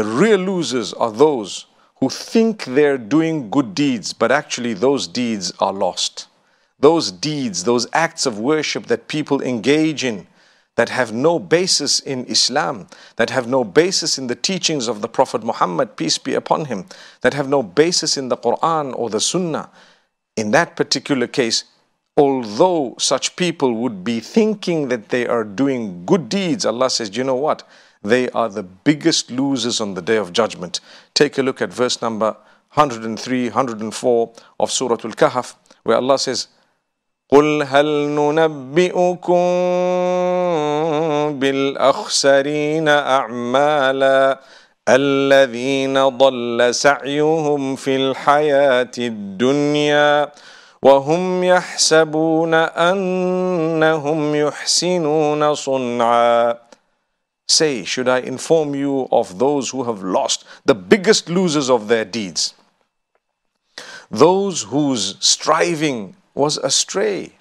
The real losers are those who think they're doing good deeds, but actually those deeds are lost. Those deeds, those acts of worship that people engage in, that have no basis in Islam, that have no basis in the teachings of the Prophet Muhammad, peace be upon him, that have no basis in the Quran or the Sunnah. In that particular case, although such people would be thinking that they are doing good deeds, Allah says, you know what? They are the biggest losers on the day of judgment. Take a look at verse number 103, 104 of Surah Al Kahf, where Allah says, قل هل ننبئكم بالاخسرين اعمالا الذين ضل سعيهم في الحياة الدنيا وهم يحسبون انهم يحسنون صنعا Say, should I inform you of those who have lost, the biggest losers of their deeds? Those whose striving was astray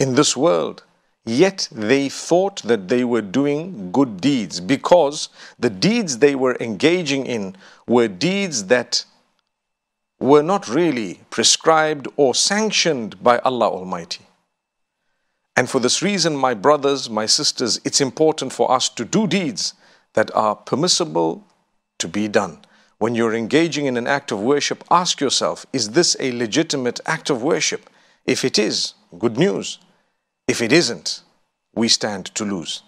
in this world. Yet they thought that they were doing good deeds because the deeds they were engaging in were deeds that were not really prescribed or sanctioned by Allah Almighty. And for this reason, my brothers, my sisters, it's important for us to do deeds that are permissible to be done. When you're engaging in an act of worship, ask yourself, is this a legitimate act of worship? If it is, good news. If it isn't, we stand to lose.